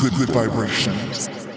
good, good vibrations.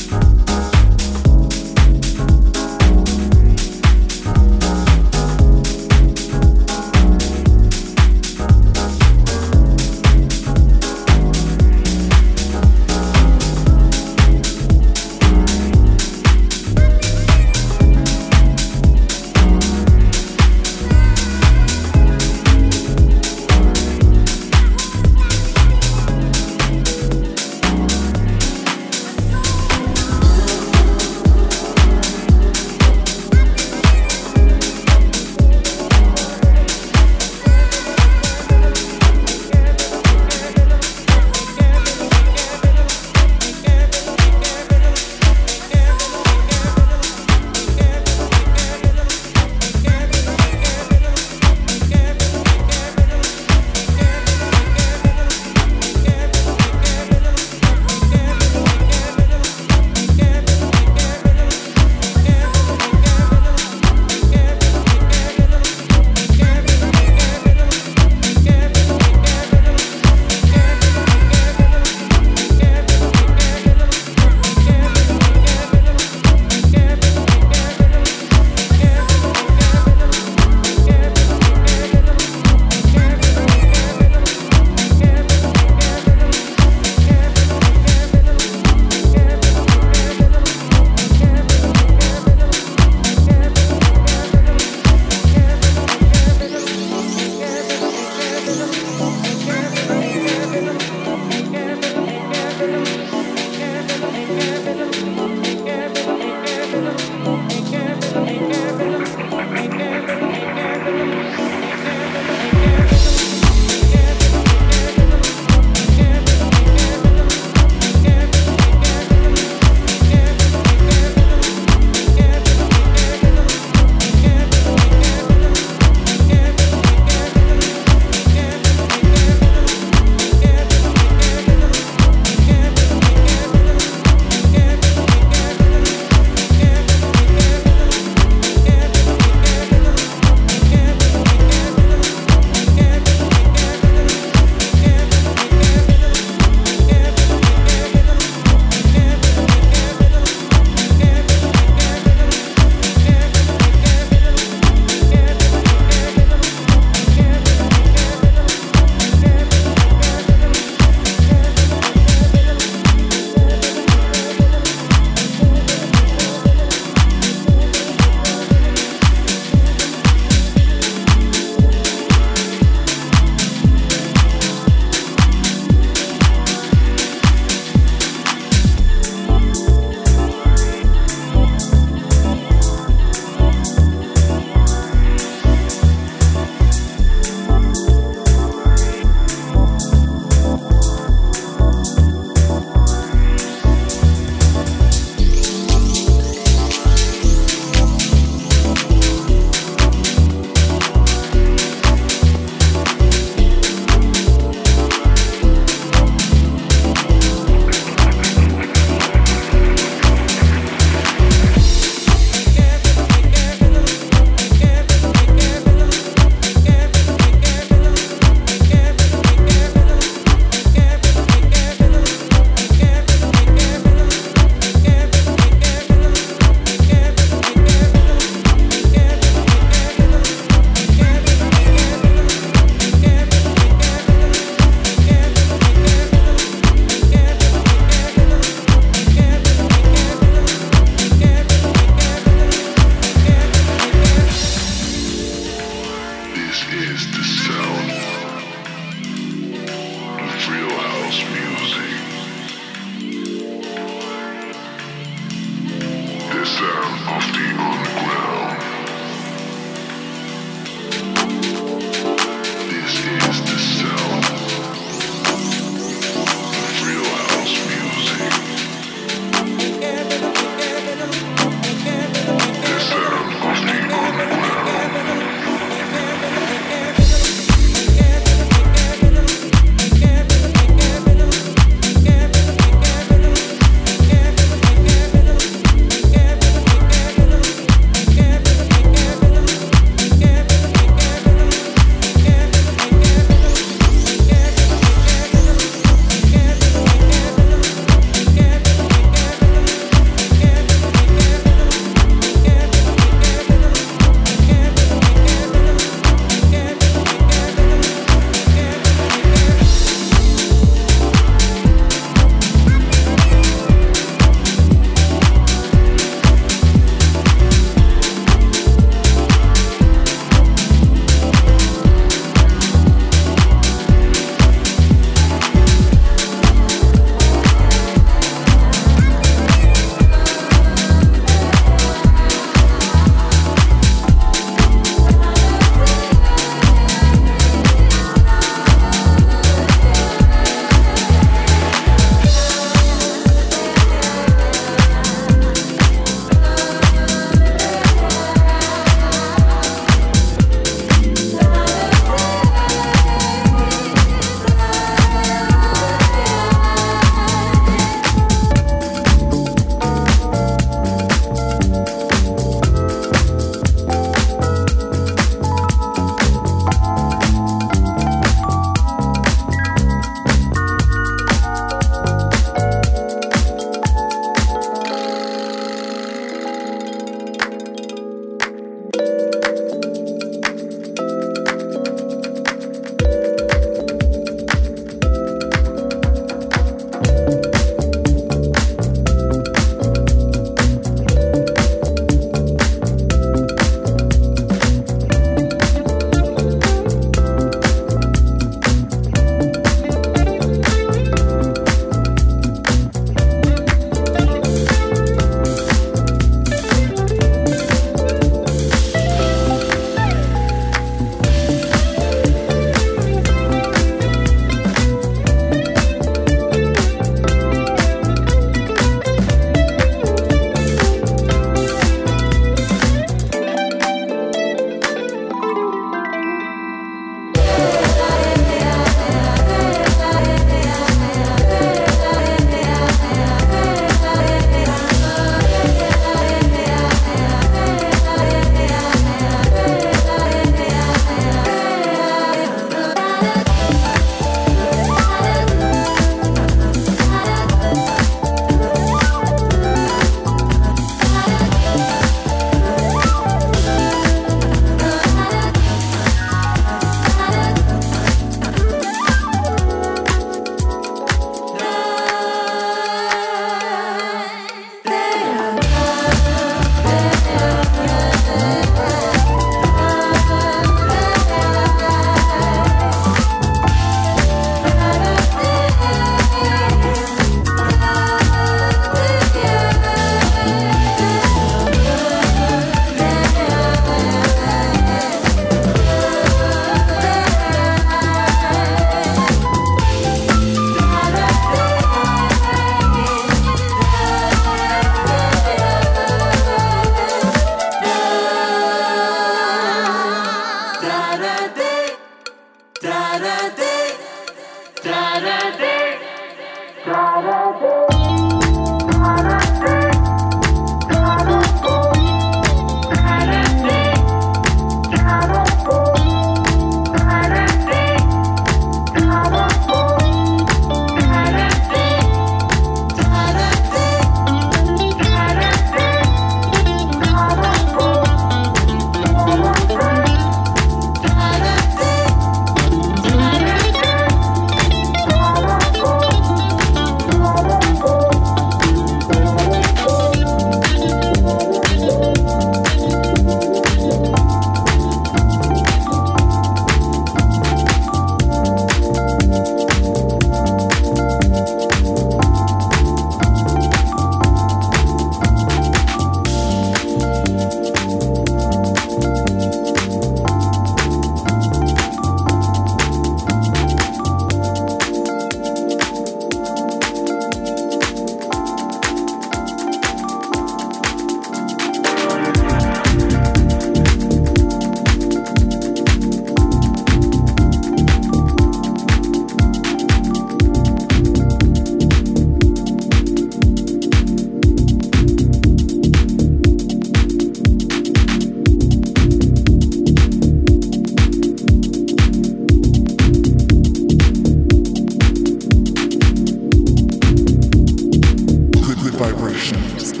vibrations.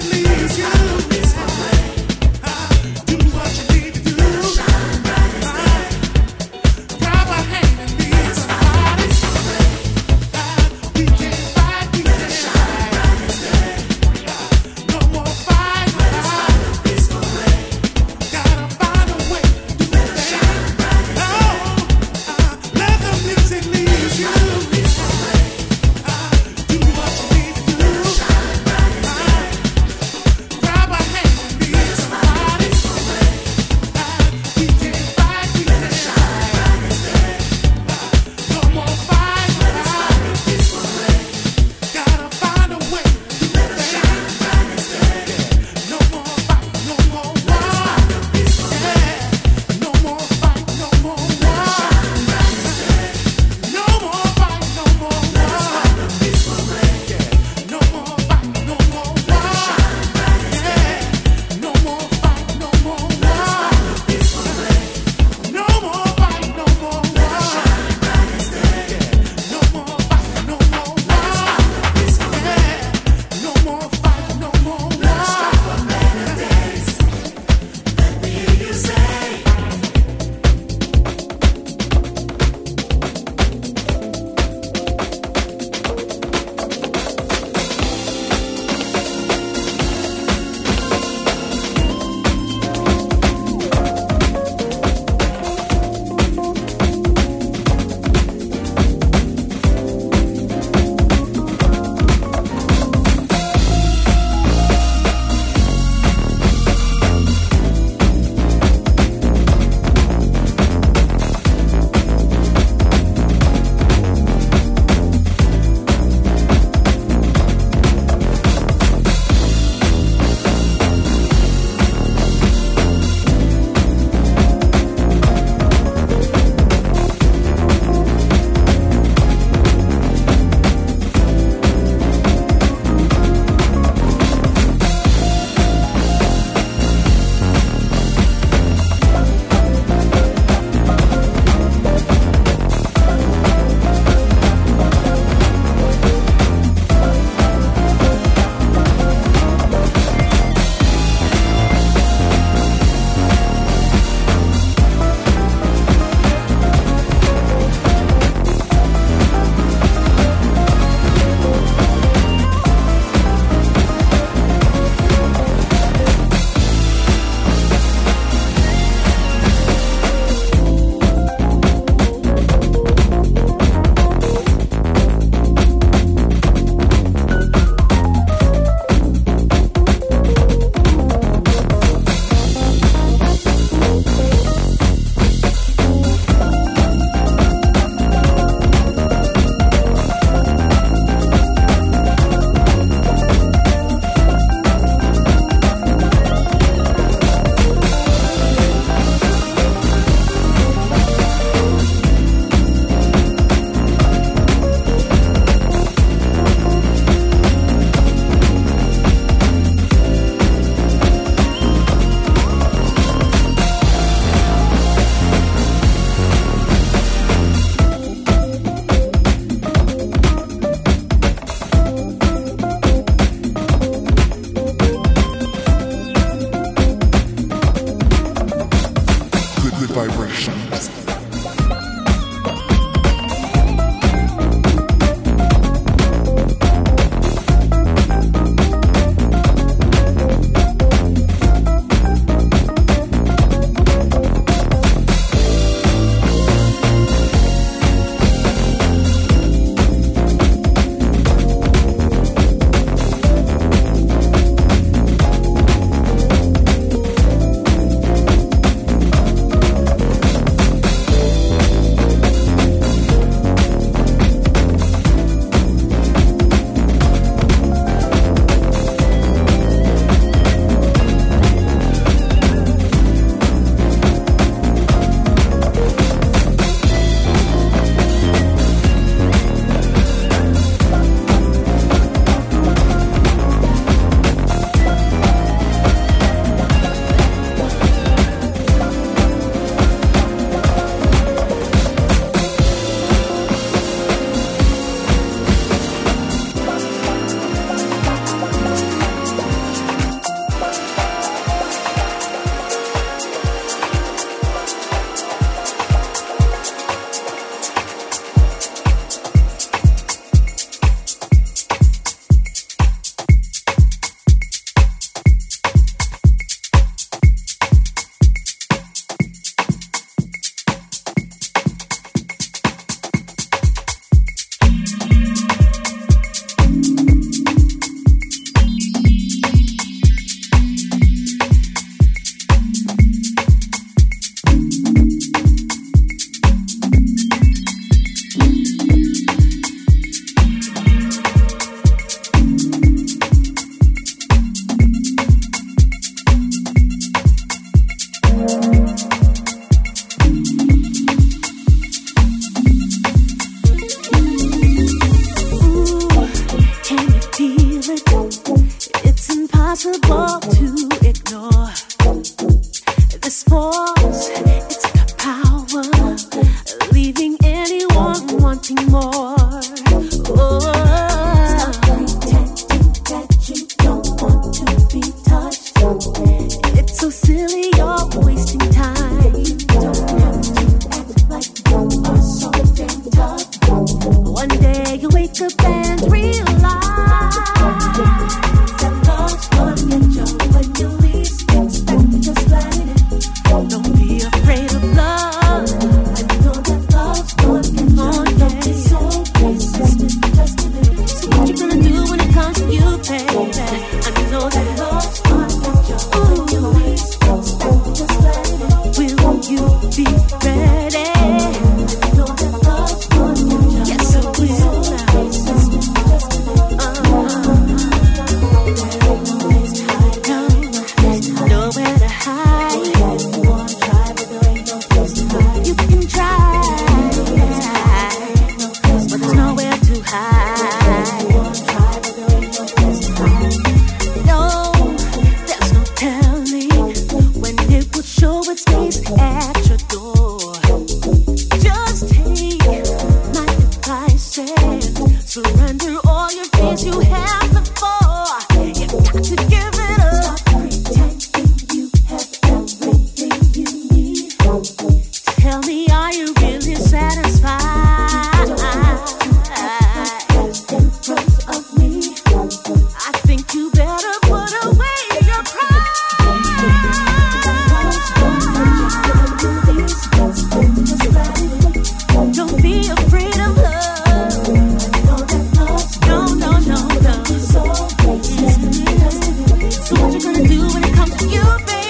it leaves you.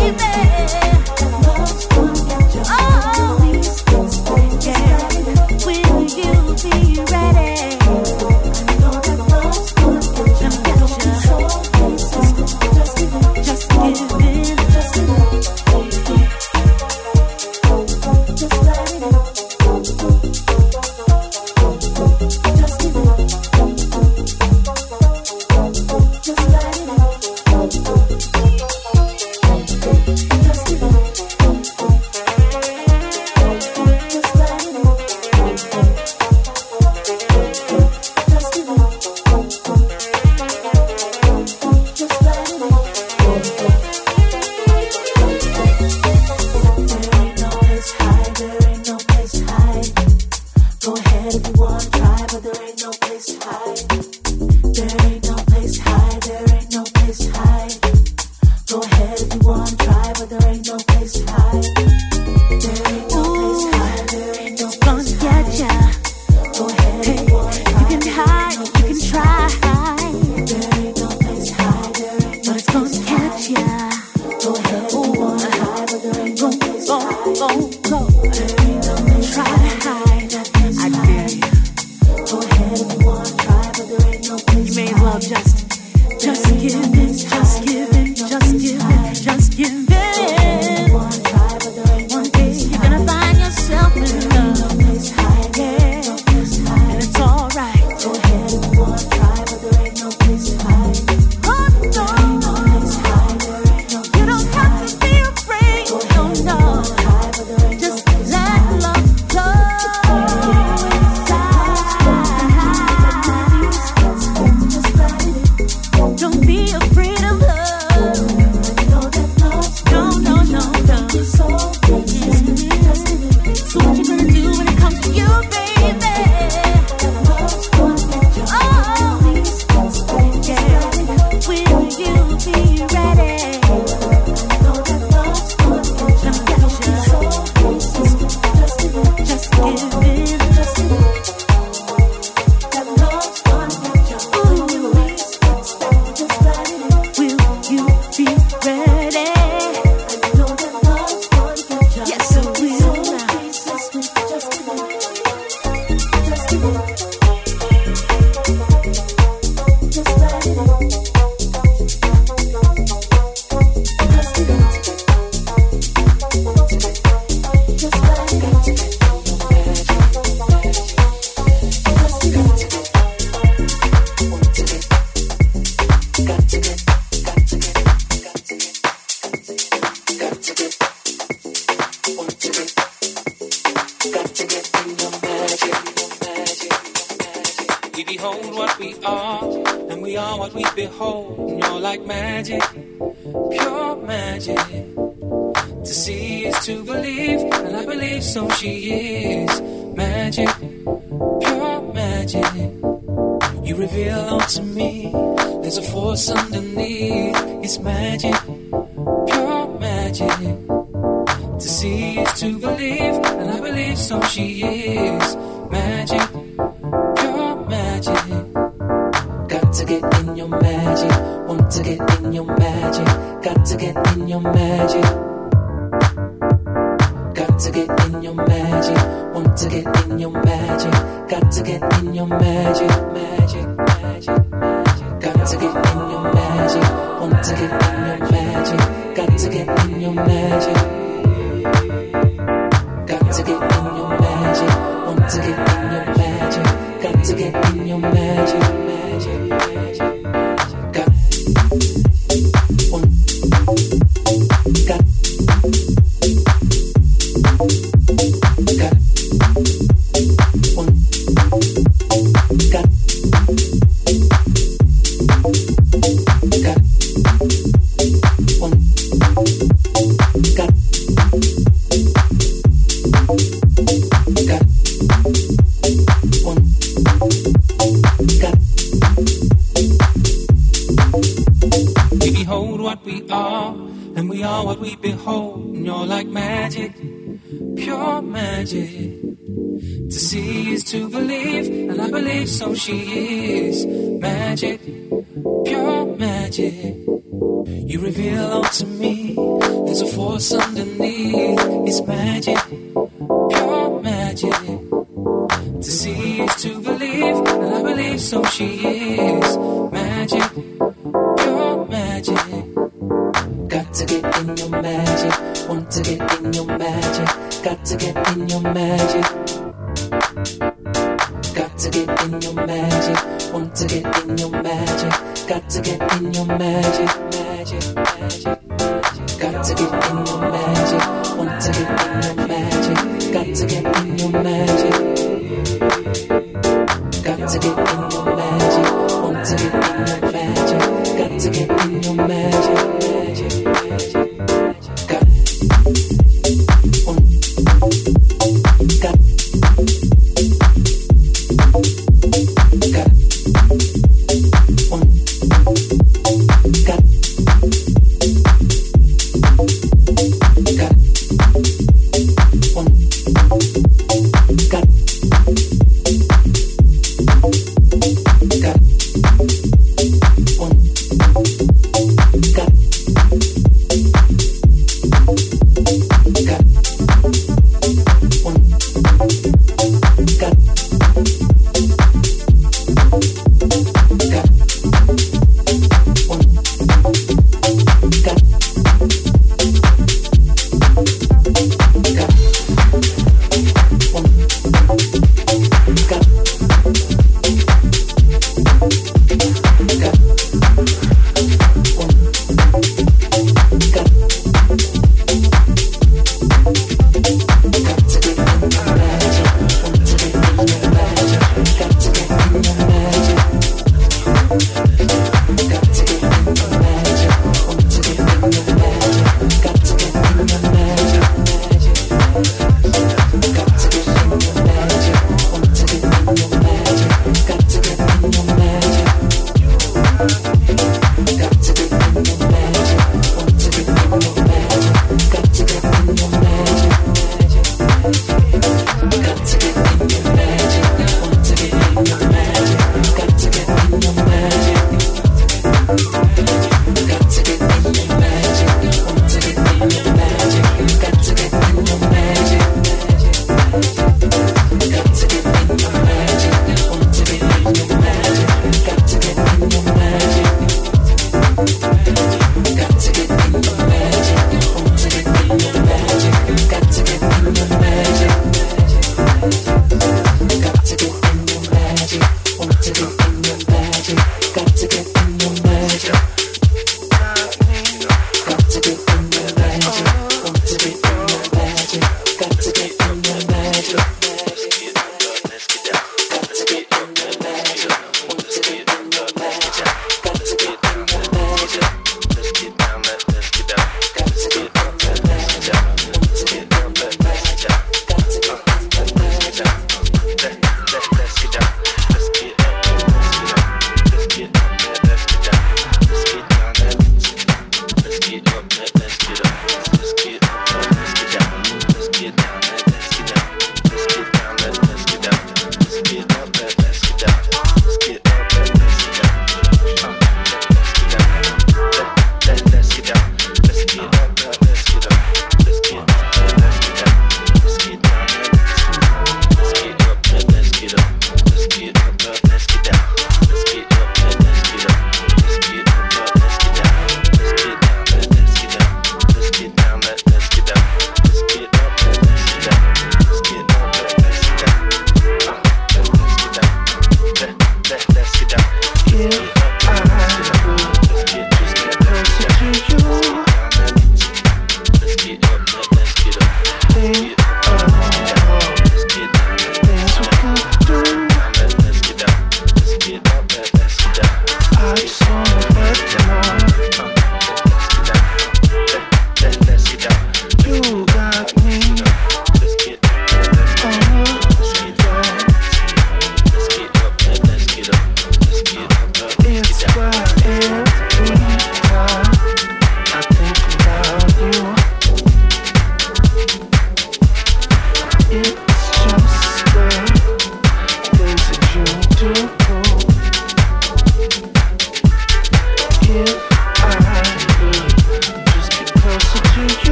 She to get in your magic. Want to get in your magic. Got to get in your magic. Magic. magic.